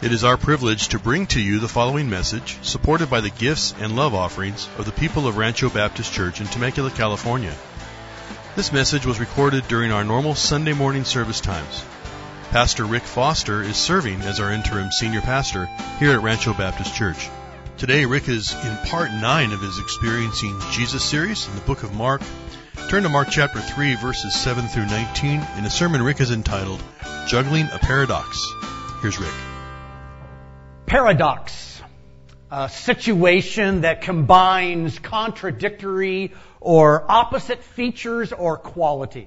It is our privilege to bring to you the following message, supported by the gifts and love offerings of the people of Rancho Baptist Church in Temecula, California. This message was recorded during our normal Sunday morning service times. Pastor Rick Foster is serving as our interim senior pastor here at Rancho Baptist Church. Today, Rick is in part 9 of his Experiencing Jesus series in the book of Mark. Turn to Mark chapter 3, verses 7 through 19, in a sermon Rick has entitled Juggling a Paradox. Here's Rick paradox, a situation that combines contradictory or opposite features or qualities.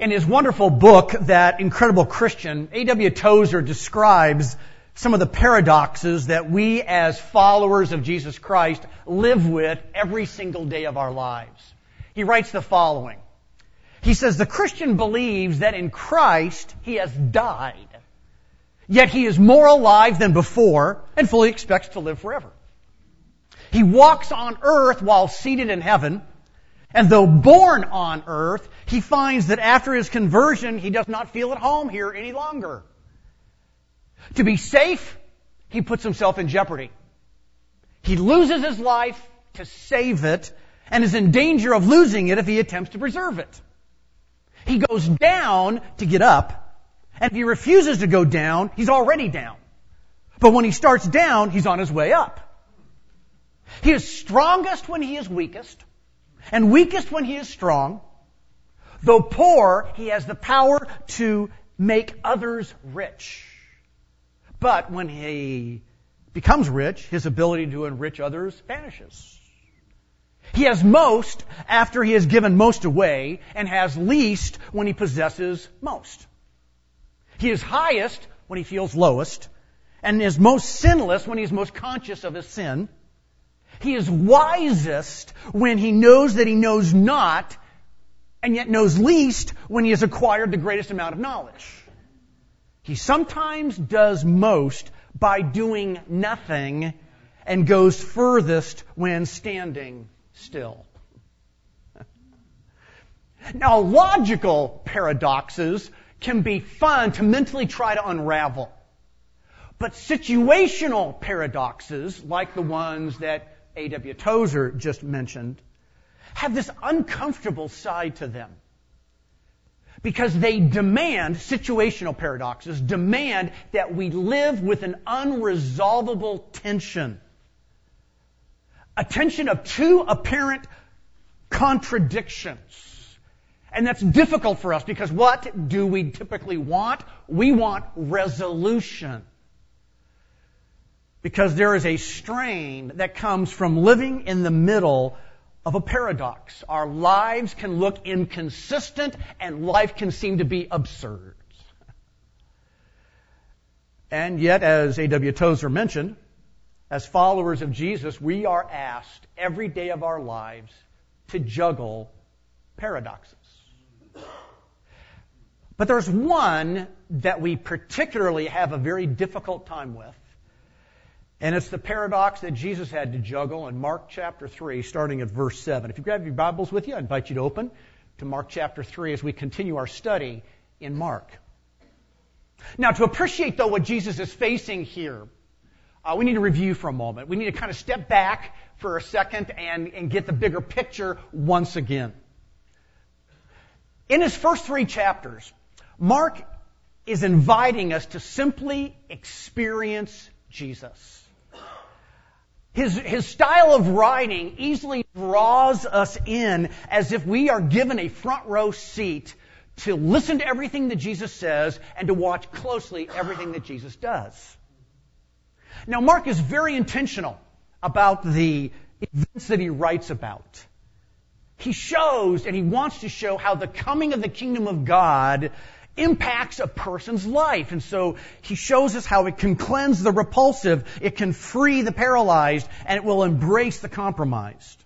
In his wonderful book, That Incredible Christian, A.W. Tozer describes some of the paradoxes that we as followers of Jesus Christ live with every single day of our lives. He writes the following. He says, the Christian believes that in Christ he has died Yet he is more alive than before and fully expects to live forever. He walks on earth while seated in heaven, and though born on earth, he finds that after his conversion, he does not feel at home here any longer. To be safe, he puts himself in jeopardy. He loses his life to save it and is in danger of losing it if he attempts to preserve it. He goes down to get up and if he refuses to go down, he's already down. But when he starts down, he's on his way up. He is strongest when he is weakest, and weakest when he is strong. Though poor, he has the power to make others rich. But when he becomes rich, his ability to enrich others vanishes. He has most after he has given most away, and has least when he possesses most. He is highest when he feels lowest, and is most sinless when he is most conscious of his sin. He is wisest when he knows that he knows not, and yet knows least when he has acquired the greatest amount of knowledge. He sometimes does most by doing nothing and goes furthest when standing still. Now, logical paradoxes can be fun to mentally try to unravel. But situational paradoxes, like the ones that A.W. Tozer just mentioned, have this uncomfortable side to them. Because they demand, situational paradoxes, demand that we live with an unresolvable tension. A tension of two apparent contradictions. And that's difficult for us because what do we typically want? We want resolution. Because there is a strain that comes from living in the middle of a paradox. Our lives can look inconsistent and life can seem to be absurd. And yet, as A.W. Tozer mentioned, as followers of Jesus, we are asked every day of our lives to juggle paradoxes. But there's one that we particularly have a very difficult time with. And it's the paradox that Jesus had to juggle in Mark chapter 3, starting at verse 7. If you grab your Bibles with you, I invite you to open to Mark chapter 3 as we continue our study in Mark. Now, to appreciate, though, what Jesus is facing here, uh, we need to review for a moment. We need to kind of step back for a second and, and get the bigger picture once again. In his first three chapters, Mark is inviting us to simply experience Jesus. His, his style of writing easily draws us in as if we are given a front row seat to listen to everything that Jesus says and to watch closely everything that Jesus does. Now, Mark is very intentional about the events that he writes about. He shows and he wants to show how the coming of the kingdom of God impacts a person's life. And so he shows us how it can cleanse the repulsive, it can free the paralyzed, and it will embrace the compromised.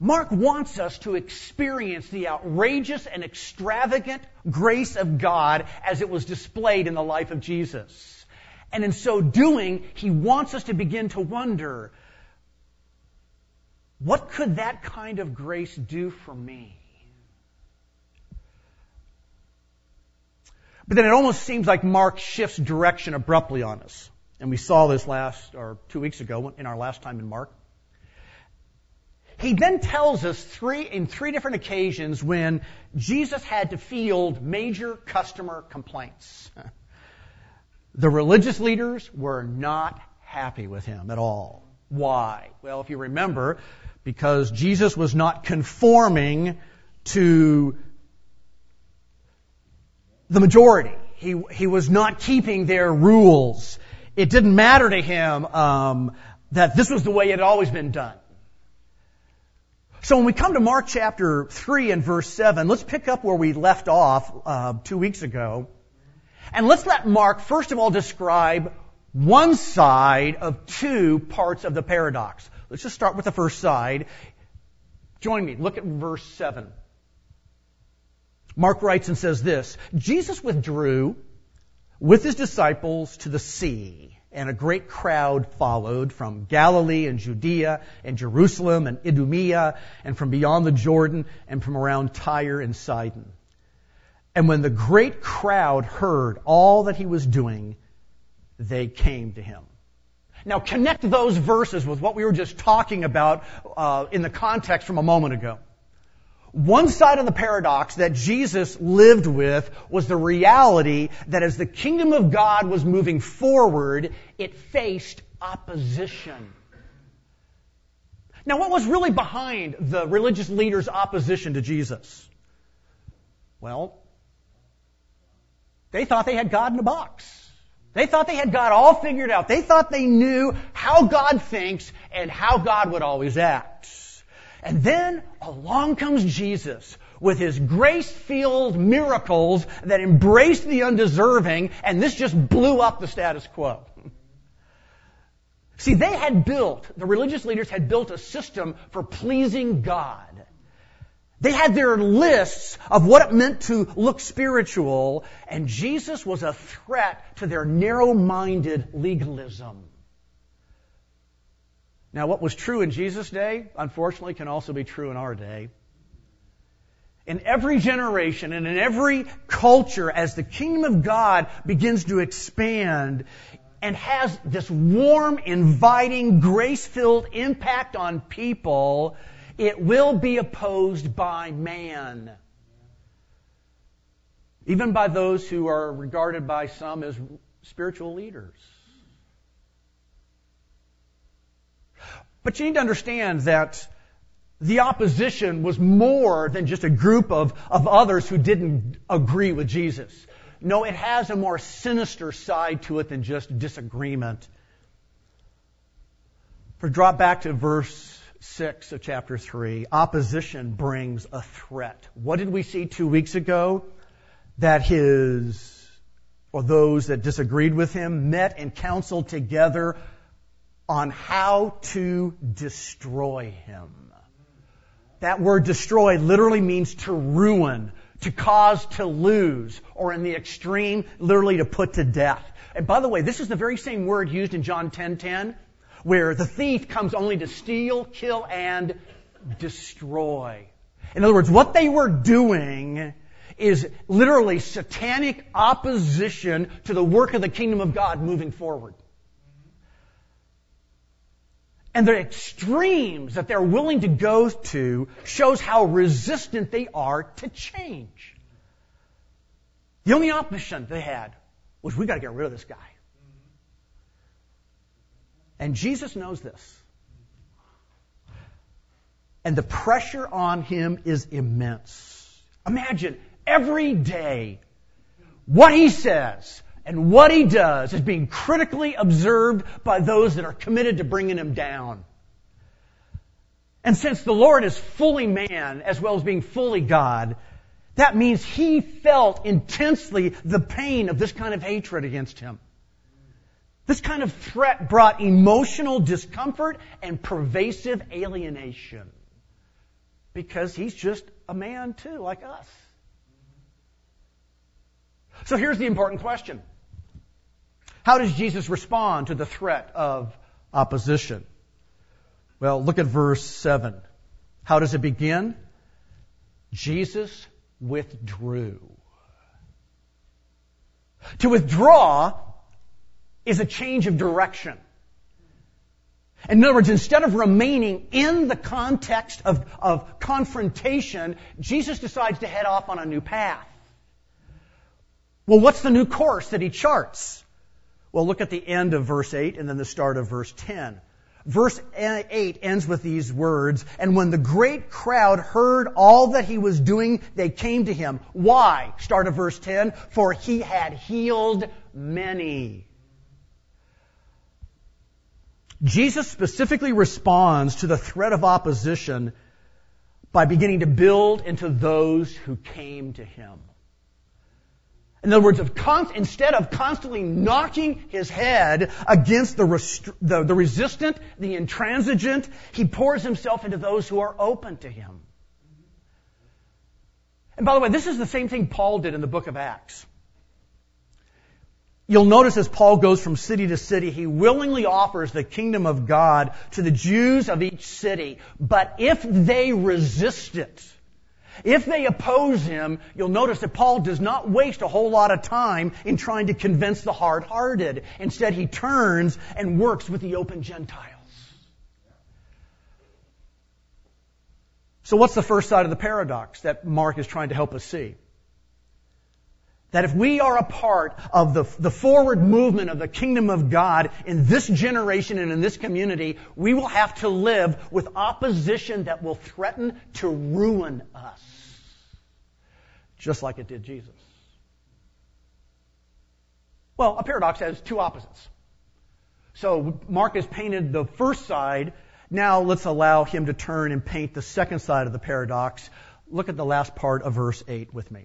Mark wants us to experience the outrageous and extravagant grace of God as it was displayed in the life of Jesus. And in so doing, he wants us to begin to wonder, what could that kind of grace do for me? But then it almost seems like Mark shifts direction abruptly on us. And we saw this last, or two weeks ago in our last time in Mark. He then tells us three, in three different occasions when Jesus had to field major customer complaints. The religious leaders were not happy with him at all. Why? Well, if you remember, because Jesus was not conforming to the majority. He, he was not keeping their rules. It didn't matter to him um, that this was the way it had always been done. So when we come to Mark chapter 3 and verse 7, let's pick up where we left off uh, two weeks ago. And let's let Mark, first of all, describe one side of two parts of the paradox. Let's just start with the first side. Join me. Look at verse 7. Mark writes and says this Jesus withdrew with his disciples to the sea, and a great crowd followed from Galilee and Judea and Jerusalem and Idumea and from beyond the Jordan and from around Tyre and Sidon. And when the great crowd heard all that he was doing, they came to him. Now connect those verses with what we were just talking about uh, in the context from a moment ago. One side of the paradox that Jesus lived with was the reality that as the kingdom of God was moving forward, it faced opposition. Now, what was really behind the religious leaders' opposition to Jesus? Well, they thought they had God in a box. They thought they had God all figured out. They thought they knew how God thinks and how God would always act. And then along comes Jesus with his grace-filled miracles that embraced the undeserving, and this just blew up the status quo. See, they had built, the religious leaders had built a system for pleasing God. They had their lists of what it meant to look spiritual, and Jesus was a threat to their narrow-minded legalism. Now, what was true in Jesus' day, unfortunately, can also be true in our day. In every generation and in every culture, as the kingdom of God begins to expand and has this warm, inviting, grace-filled impact on people, it will be opposed by man. Even by those who are regarded by some as spiritual leaders. But you need to understand that the opposition was more than just a group of, of others who didn't agree with Jesus. No, it has a more sinister side to it than just disagreement. For drop back to verse 6 of chapter 3, opposition brings a threat. What did we see two weeks ago? That his, or those that disagreed with him, met and counseled together on how to destroy him. That word destroy literally means to ruin, to cause to lose, or in the extreme, literally to put to death. And by the way, this is the very same word used in John 10:10, 10, 10, where the thief comes only to steal, kill, and destroy. In other words, what they were doing is literally satanic opposition to the work of the kingdom of God moving forward. And the extremes that they're willing to go to shows how resistant they are to change. The only option they had was we got to get rid of this guy. And Jesus knows this. And the pressure on him is immense. Imagine every day what he says and what he does is being critically observed by those that are committed to bringing him down. And since the Lord is fully man as well as being fully God, that means he felt intensely the pain of this kind of hatred against him. This kind of threat brought emotional discomfort and pervasive alienation. Because he's just a man too, like us. So here's the important question. How does Jesus respond to the threat of opposition? Well, look at verse 7. How does it begin? Jesus withdrew. To withdraw is a change of direction. In other words, instead of remaining in the context of, of confrontation, Jesus decides to head off on a new path. Well, what's the new course that he charts? Well, look at the end of verse 8 and then the start of verse 10. Verse 8 ends with these words, and when the great crowd heard all that he was doing, they came to him. Why? Start of verse 10. For he had healed many. Jesus specifically responds to the threat of opposition by beginning to build into those who came to him. In other words, of con- instead of constantly knocking his head against the, rest- the, the resistant, the intransigent, he pours himself into those who are open to him. And by the way, this is the same thing Paul did in the book of Acts. You'll notice as Paul goes from city to city, he willingly offers the kingdom of God to the Jews of each city. But if they resist it, if they oppose him, you'll notice that Paul does not waste a whole lot of time in trying to convince the hard-hearted. Instead, he turns and works with the open Gentiles. So what's the first side of the paradox that Mark is trying to help us see? That if we are a part of the, the forward movement of the kingdom of God in this generation and in this community, we will have to live with opposition that will threaten to ruin us. Just like it did Jesus. Well, a paradox has two opposites. So Mark has painted the first side. Now let's allow him to turn and paint the second side of the paradox. Look at the last part of verse 8 with me.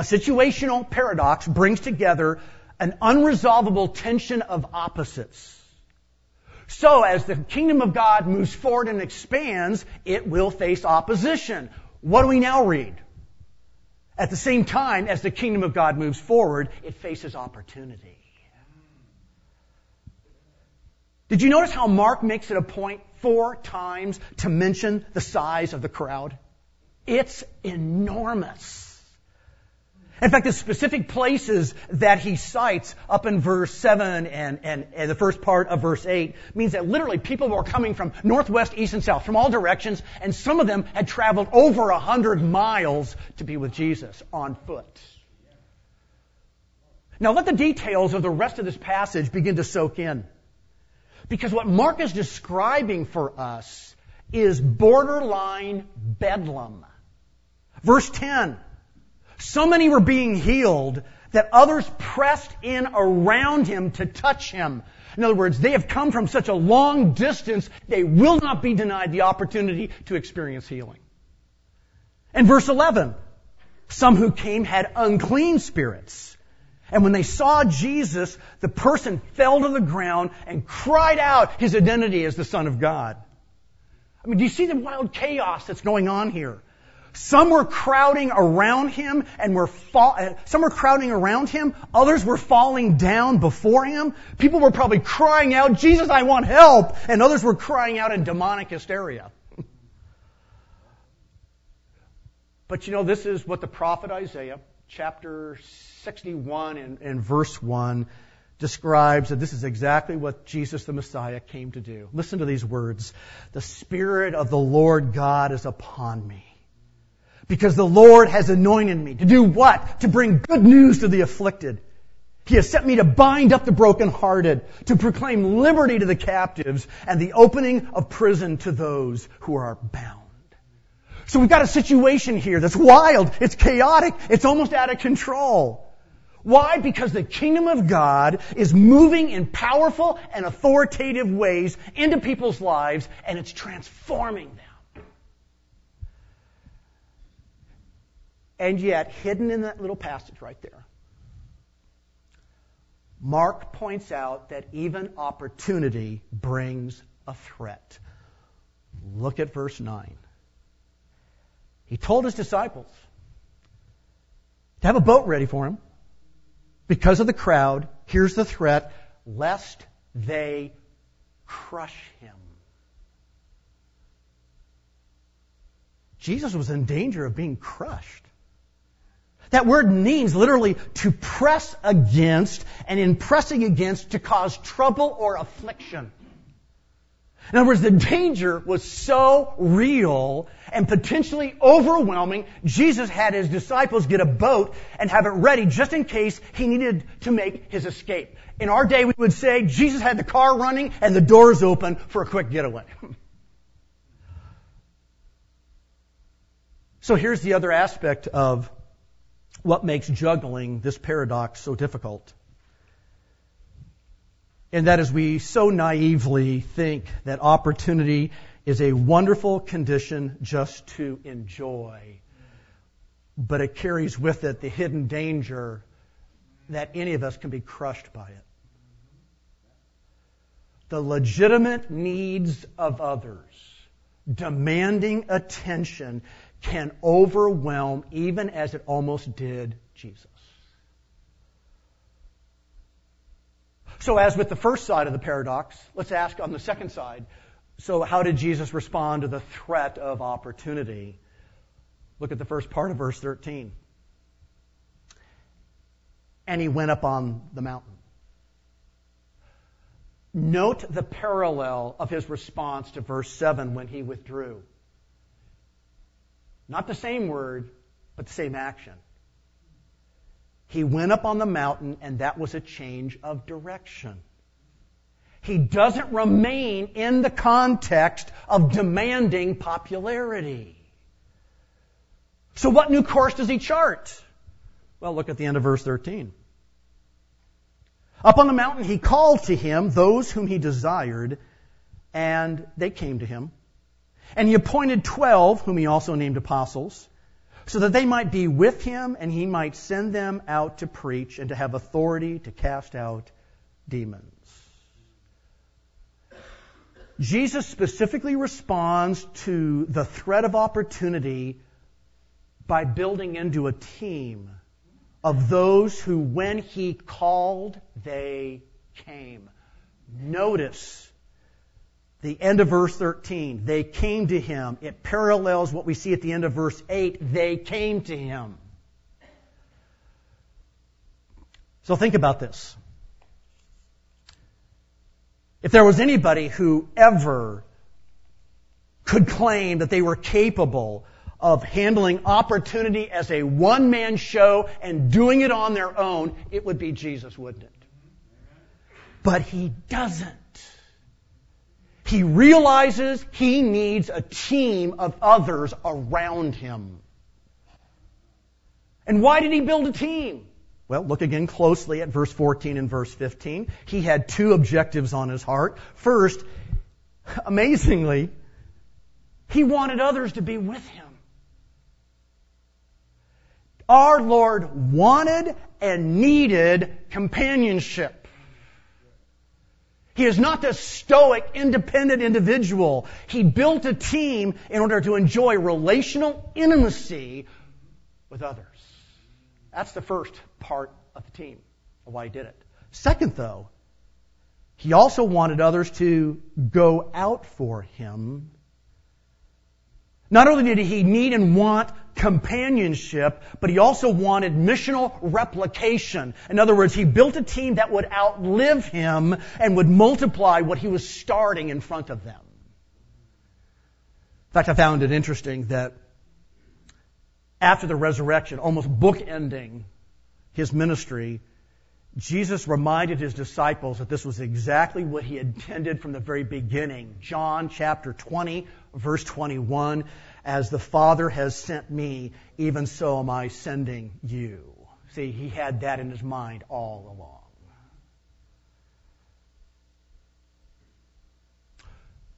a situational paradox brings together an unresolvable tension of opposites. So as the kingdom of God moves forward and expands, it will face opposition. What do we now read? At the same time as the kingdom of God moves forward, it faces opportunity. Did you notice how Mark makes it a point four times to mention the size of the crowd? It's enormous. In fact, the specific places that he cites up in verse 7 and, and, and, the first part of verse 8 means that literally people were coming from northwest, east, and south, from all directions, and some of them had traveled over a hundred miles to be with Jesus on foot. Now let the details of the rest of this passage begin to soak in. Because what Mark is describing for us is borderline bedlam. Verse 10. So many were being healed that others pressed in around him to touch him. In other words, they have come from such a long distance, they will not be denied the opportunity to experience healing. And verse 11, some who came had unclean spirits. And when they saw Jesus, the person fell to the ground and cried out his identity as the Son of God. I mean, do you see the wild chaos that's going on here? Some were crowding around him and were uh, some were crowding around him. Others were falling down before him. People were probably crying out, Jesus, I want help. And others were crying out in demonic hysteria. but you know, this is what the prophet Isaiah, chapter 61 and, and verse 1, describes that this is exactly what Jesus the Messiah came to do. Listen to these words. The Spirit of the Lord God is upon me because the Lord has anointed me. To do what? To bring good news to the afflicted. He has sent me to bind up the brokenhearted, to proclaim liberty to the captives, and the opening of prison to those who are bound. So we've got a situation here that's wild, it's chaotic, it's almost out of control. Why? Because the kingdom of God is moving in powerful and authoritative ways into people's lives, and it's transforming them. And yet, hidden in that little passage right there, Mark points out that even opportunity brings a threat. Look at verse 9. He told his disciples to have a boat ready for him because of the crowd. Here's the threat lest they crush him. Jesus was in danger of being crushed. That word means literally to press against, and in pressing against, to cause trouble or affliction. In other words, the danger was so real and potentially overwhelming, Jesus had his disciples get a boat and have it ready just in case he needed to make his escape. In our day, we would say Jesus had the car running and the doors open for a quick getaway. so here's the other aspect of what makes juggling this paradox so difficult. And that is we so naively think that opportunity is a wonderful condition just to enjoy. But it carries with it the hidden danger that any of us can be crushed by it. The legitimate needs of others demanding attention can overwhelm even as it almost did Jesus. So, as with the first side of the paradox, let's ask on the second side so, how did Jesus respond to the threat of opportunity? Look at the first part of verse 13. And he went up on the mountain. Note the parallel of his response to verse 7 when he withdrew. Not the same word, but the same action. He went up on the mountain, and that was a change of direction. He doesn't remain in the context of demanding popularity. So, what new course does he chart? Well, look at the end of verse 13. Up on the mountain, he called to him those whom he desired, and they came to him. And he appointed twelve, whom he also named apostles, so that they might be with him and he might send them out to preach and to have authority to cast out demons. Jesus specifically responds to the threat of opportunity by building into a team of those who, when he called, they came. Notice the end of verse 13. They came to him. It parallels what we see at the end of verse 8. They came to him. So think about this. If there was anybody who ever could claim that they were capable of handling opportunity as a one man show and doing it on their own, it would be Jesus, wouldn't it? But he doesn't. He realizes he needs a team of others around him. And why did he build a team? Well, look again closely at verse 14 and verse 15. He had two objectives on his heart. First, amazingly, he wanted others to be with him. Our Lord wanted and needed companionship. He is not this stoic, independent individual. He built a team in order to enjoy relational intimacy with others. That's the first part of the team, of why he did it. Second, though, he also wanted others to go out for him not only did he need and want companionship, but he also wanted missional replication. In other words, he built a team that would outlive him and would multiply what he was starting in front of them. In fact, I found it interesting that after the resurrection, almost bookending his ministry, Jesus reminded his disciples that this was exactly what he intended from the very beginning. John chapter 20, verse 21, as the Father has sent me, even so am I sending you. See, he had that in his mind all along.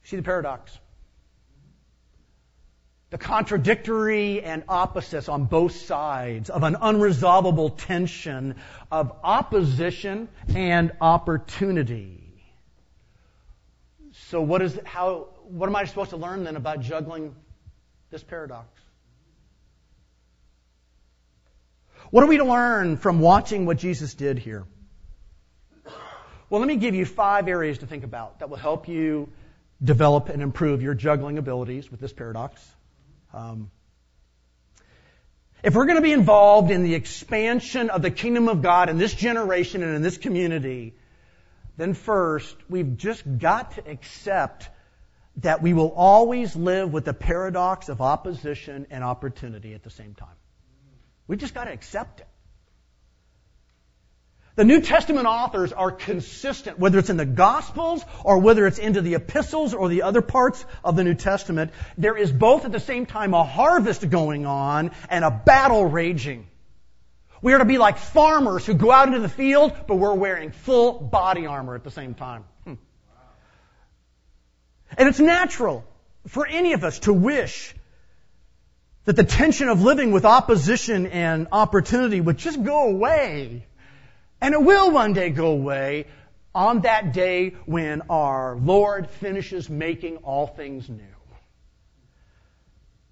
See the paradox. the contradictory and opposites on both sides of an unresolvable tension of opposition and opportunity. So what is how what am I supposed to learn then about juggling this paradox? What are we to learn from watching what Jesus did here? Well, let me give you five areas to think about that will help you develop and improve your juggling abilities with this paradox. Um, if we're going to be involved in the expansion of the kingdom of God in this generation and in this community, then first, we've just got to accept that we will always live with the paradox of opposition and opportunity at the same time. We've just got to accept it. The New Testament authors are consistent, whether it's in the Gospels or whether it's into the epistles or the other parts of the New Testament. There is both at the same time a harvest going on and a battle raging. We are to be like farmers who go out into the field, but we're wearing full body armor at the same time. Hmm. And it's natural for any of us to wish that the tension of living with opposition and opportunity would just go away. And it will one day go away on that day when our Lord finishes making all things new.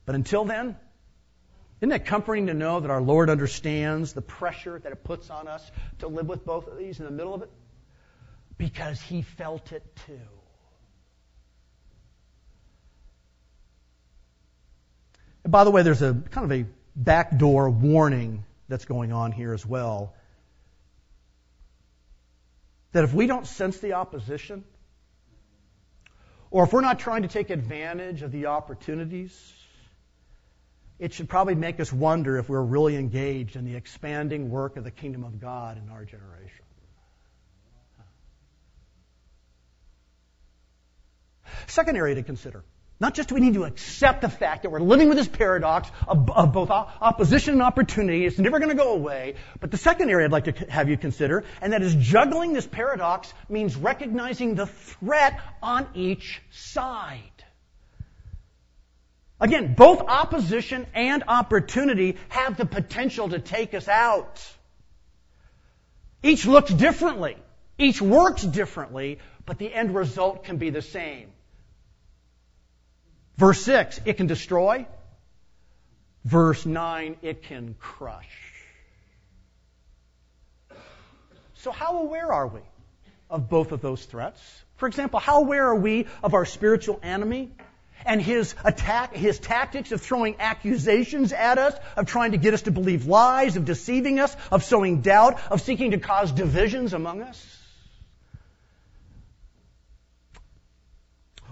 But until then, isn't it comforting to know that our Lord understands the pressure that it puts on us to live with both of these in the middle of it? Because He felt it too. And by the way, there's a kind of a backdoor warning that's going on here as well that if we don't sense the opposition, or if we're not trying to take advantage of the opportunities, it should probably make us wonder if we're really engaged in the expanding work of the kingdom of God in our generation. Second area to consider not just do we need to accept the fact that we're living with this paradox of, of both opposition and opportunity, it's never going to go away, but the second area I'd like to have you consider, and that is juggling this paradox means recognizing the threat on each side. Again, both opposition and opportunity have the potential to take us out. Each looks differently. Each works differently, but the end result can be the same. Verse 6, it can destroy. Verse 9, it can crush. So, how aware are we of both of those threats? For example, how aware are we of our spiritual enemy and his attack, his tactics of throwing accusations at us, of trying to get us to believe lies, of deceiving us, of sowing doubt, of seeking to cause divisions among us?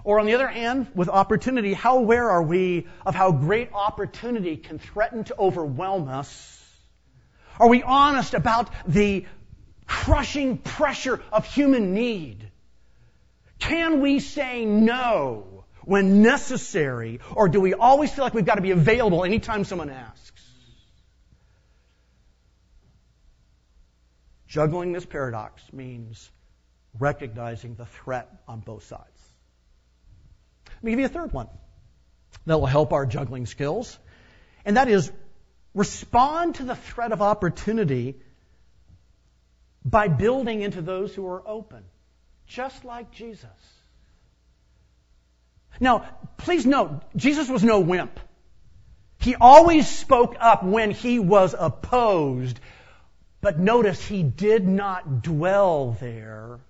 Or on the other hand, with opportunity, how aware are we of how great opportunity can threaten to overwhelm us? Are we honest about the crushing pressure of human need? Can we say no when necessary? Or do we always feel like we've got to be available anytime someone asks? Juggling this paradox means recognizing the threat on both sides. Let me give you a third one that will help our juggling skills, and that is respond to the threat of opportunity by building into those who are open, just like Jesus. Now, please note, Jesus was no wimp. He always spoke up when he was opposed, but notice he did not dwell there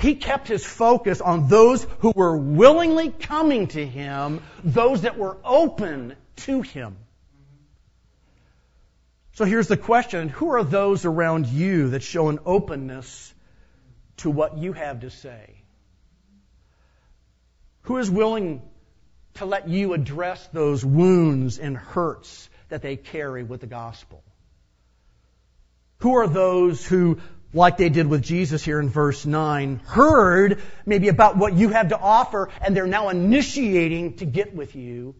he kept his focus on those who were willingly coming to him, those that were open to him. So here's the question Who are those around you that show an openness to what you have to say? Who is willing to let you address those wounds and hurts that they carry with the gospel? Who are those who like they did with Jesus here in verse 9, heard maybe about what you have to offer, and they're now initiating to get with you.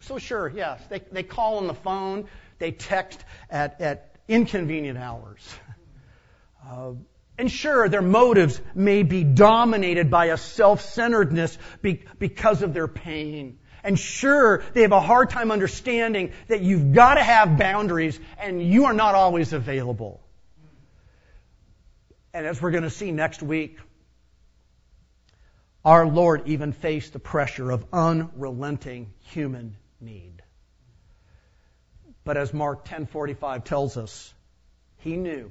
So sure, yes, they, they call on the phone, they text at, at inconvenient hours. Uh, And sure, their motives may be dominated by a self-centeredness because of their pain. And sure, they have a hard time understanding that you've got to have boundaries and you are not always available. And as we're going to see next week, our Lord even faced the pressure of unrelenting human need. But as Mark 10:45 tells us, he knew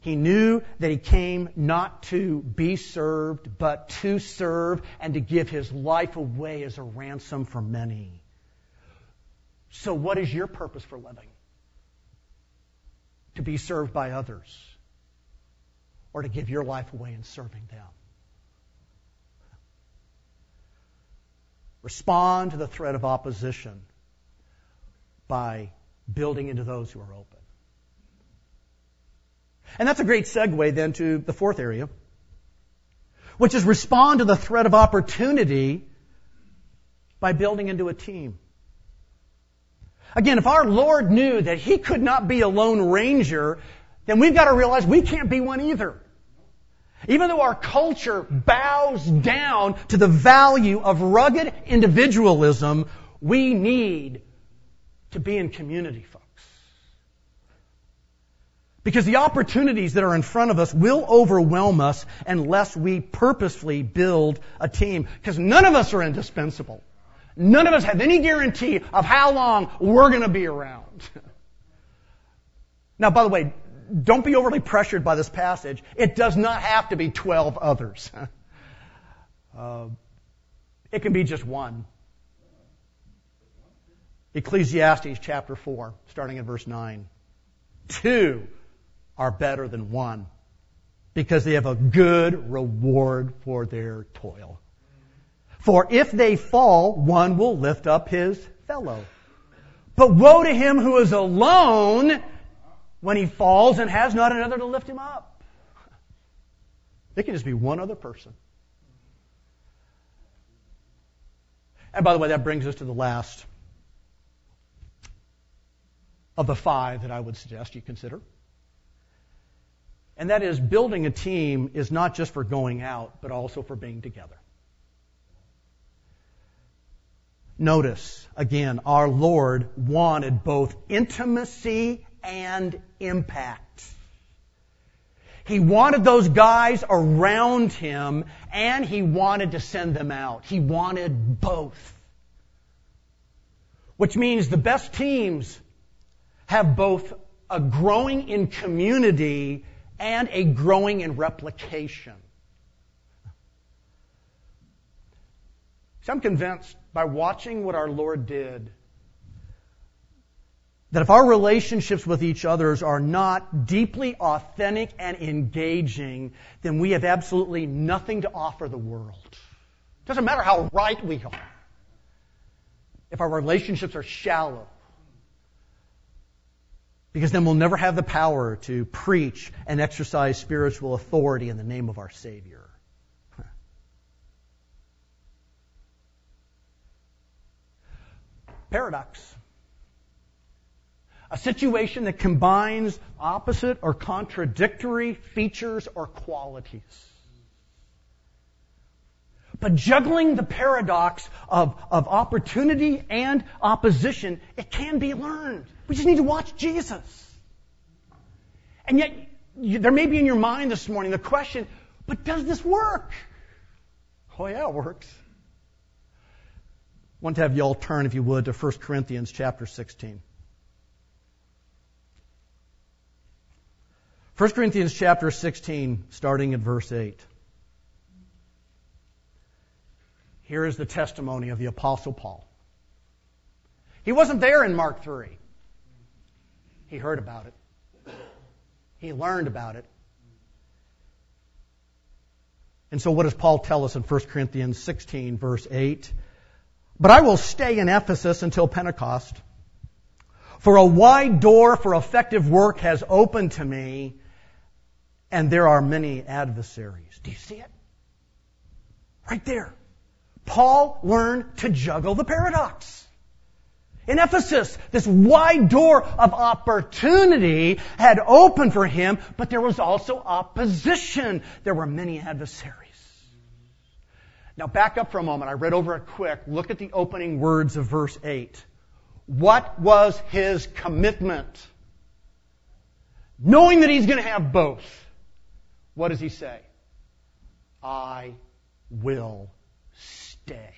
he knew that he came not to be served, but to serve and to give his life away as a ransom for many. So, what is your purpose for living? To be served by others, or to give your life away in serving them? Respond to the threat of opposition by building into those who are open. And that's a great segue then to the fourth area, which is respond to the threat of opportunity by building into a team. Again, if our Lord knew that He could not be a lone ranger, then we've got to realize we can't be one either. Even though our culture bows down to the value of rugged individualism, we need to be in community, folks. Because the opportunities that are in front of us will overwhelm us unless we purposefully build a team. Because none of us are indispensable. None of us have any guarantee of how long we're going to be around. now, by the way, don't be overly pressured by this passage. It does not have to be 12 others. uh, it can be just one. Ecclesiastes chapter 4, starting at verse 9. Two are better than one because they have a good reward for their toil. For if they fall, one will lift up his fellow. But woe to him who is alone when he falls and has not another to lift him up. It can just be one other person. And by the way, that brings us to the last of the five that I would suggest you consider. And that is building a team is not just for going out, but also for being together. Notice, again, our Lord wanted both intimacy and impact. He wanted those guys around him and he wanted to send them out. He wanted both. Which means the best teams have both a growing in community and a growing in replication. So I'm convinced by watching what our Lord did that if our relationships with each others are not deeply authentic and engaging, then we have absolutely nothing to offer the world. It doesn't matter how right we are. If our relationships are shallow, because then we'll never have the power to preach and exercise spiritual authority in the name of our Savior. Paradox. A situation that combines opposite or contradictory features or qualities. But juggling the paradox of, of opportunity and opposition, it can be learned. We just need to watch Jesus. And yet, you, there may be in your mind this morning the question, but does this work? Oh yeah, it works. I want to have you all turn, if you would, to 1 Corinthians chapter 16. 1 Corinthians chapter 16, starting at verse 8. Here is the testimony of the Apostle Paul. He wasn't there in Mark 3. He heard about it. He learned about it. And so what does Paul tell us in 1 Corinthians 16 verse 8? But I will stay in Ephesus until Pentecost. For a wide door for effective work has opened to me, and there are many adversaries. Do you see it? Right there. Paul learned to juggle the paradox. In Ephesus, this wide door of opportunity had opened for him, but there was also opposition. There were many adversaries. Now back up for a moment. I read over it quick. Look at the opening words of verse 8. What was his commitment? Knowing that he's going to have both, what does he say? I will stay.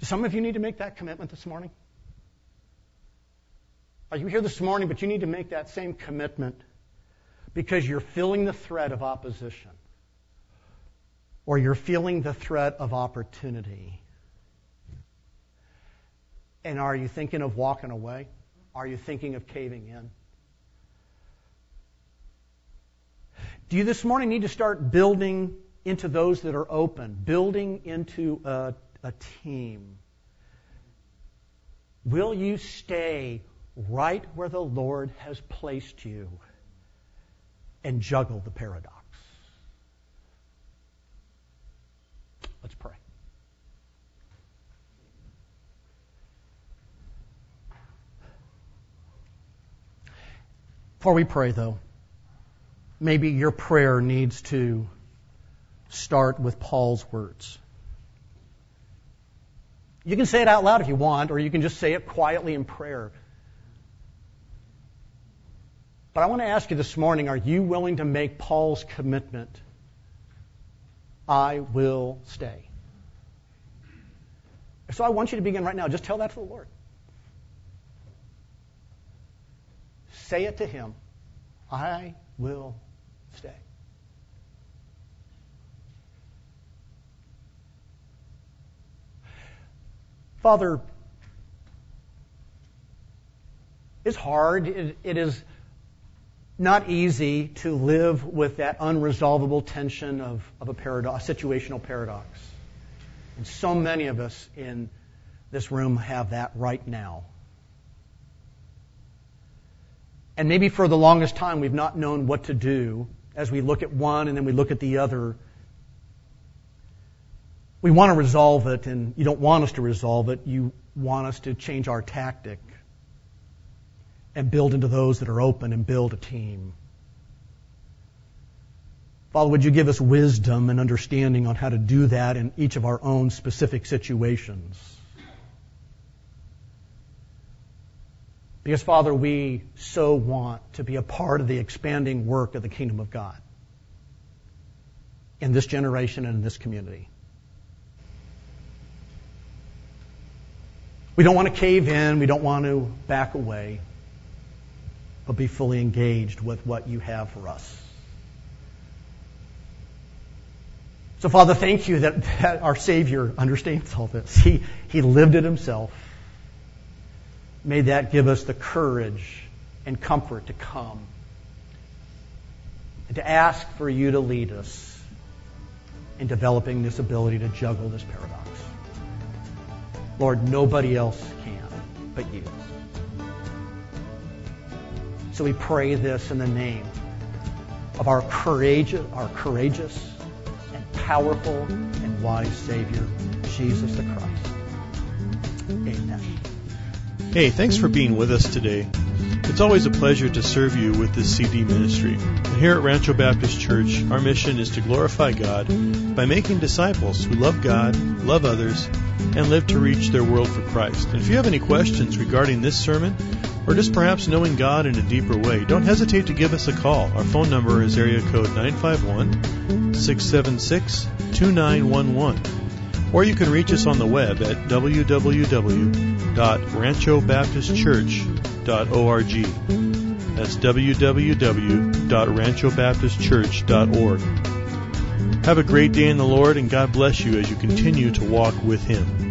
Do some of you need to make that commitment this morning? Are you here this morning, but you need to make that same commitment because you're feeling the threat of opposition or you're feeling the threat of opportunity? And are you thinking of walking away? Are you thinking of caving in? Do you this morning need to start building into those that are open, building into a, a team? Will you stay right where the Lord has placed you and juggle the paradox? Let's pray. Before we pray, though, maybe your prayer needs to start with Paul's words. You can say it out loud if you want, or you can just say it quietly in prayer. But I want to ask you this morning are you willing to make Paul's commitment? I will stay. So I want you to begin right now. Just tell that to the Lord. Say it to Him. I will stay. Father, it's hard. it, it is not easy to live with that unresolvable tension of, of a, paradox, a situational paradox. And so many of us in this room have that right now. And maybe for the longest time we've not known what to do as we look at one and then we look at the other we want to resolve it, and you don't want us to resolve it. You want us to change our tactic and build into those that are open and build a team. Father, would you give us wisdom and understanding on how to do that in each of our own specific situations? Because, Father, we so want to be a part of the expanding work of the kingdom of God in this generation and in this community. We don't want to cave in. We don't want to back away, but be fully engaged with what you have for us. So, Father, thank you that, that our Savior understands all this. He, he lived it himself. May that give us the courage and comfort to come and to ask for you to lead us in developing this ability to juggle this paradox. Lord, nobody else can but you. So we pray this in the name of our courageous, our courageous and powerful and wise Savior, Jesus the Christ. Amen. Hey, thanks for being with us today. It's always a pleasure to serve you with this CD ministry. And here at Rancho Baptist Church, our mission is to glorify God by making disciples who love God, love others, and live to reach their world for Christ. And if you have any questions regarding this sermon, or just perhaps knowing God in a deeper way, don't hesitate to give us a call. Our phone number is area code 951 676 2911. Or you can reach us on the web at www.ranchobaptistchurch.org. That's www.ranchobaptistchurch.org. Have a great day in the Lord, and God bless you as you continue to walk with Him.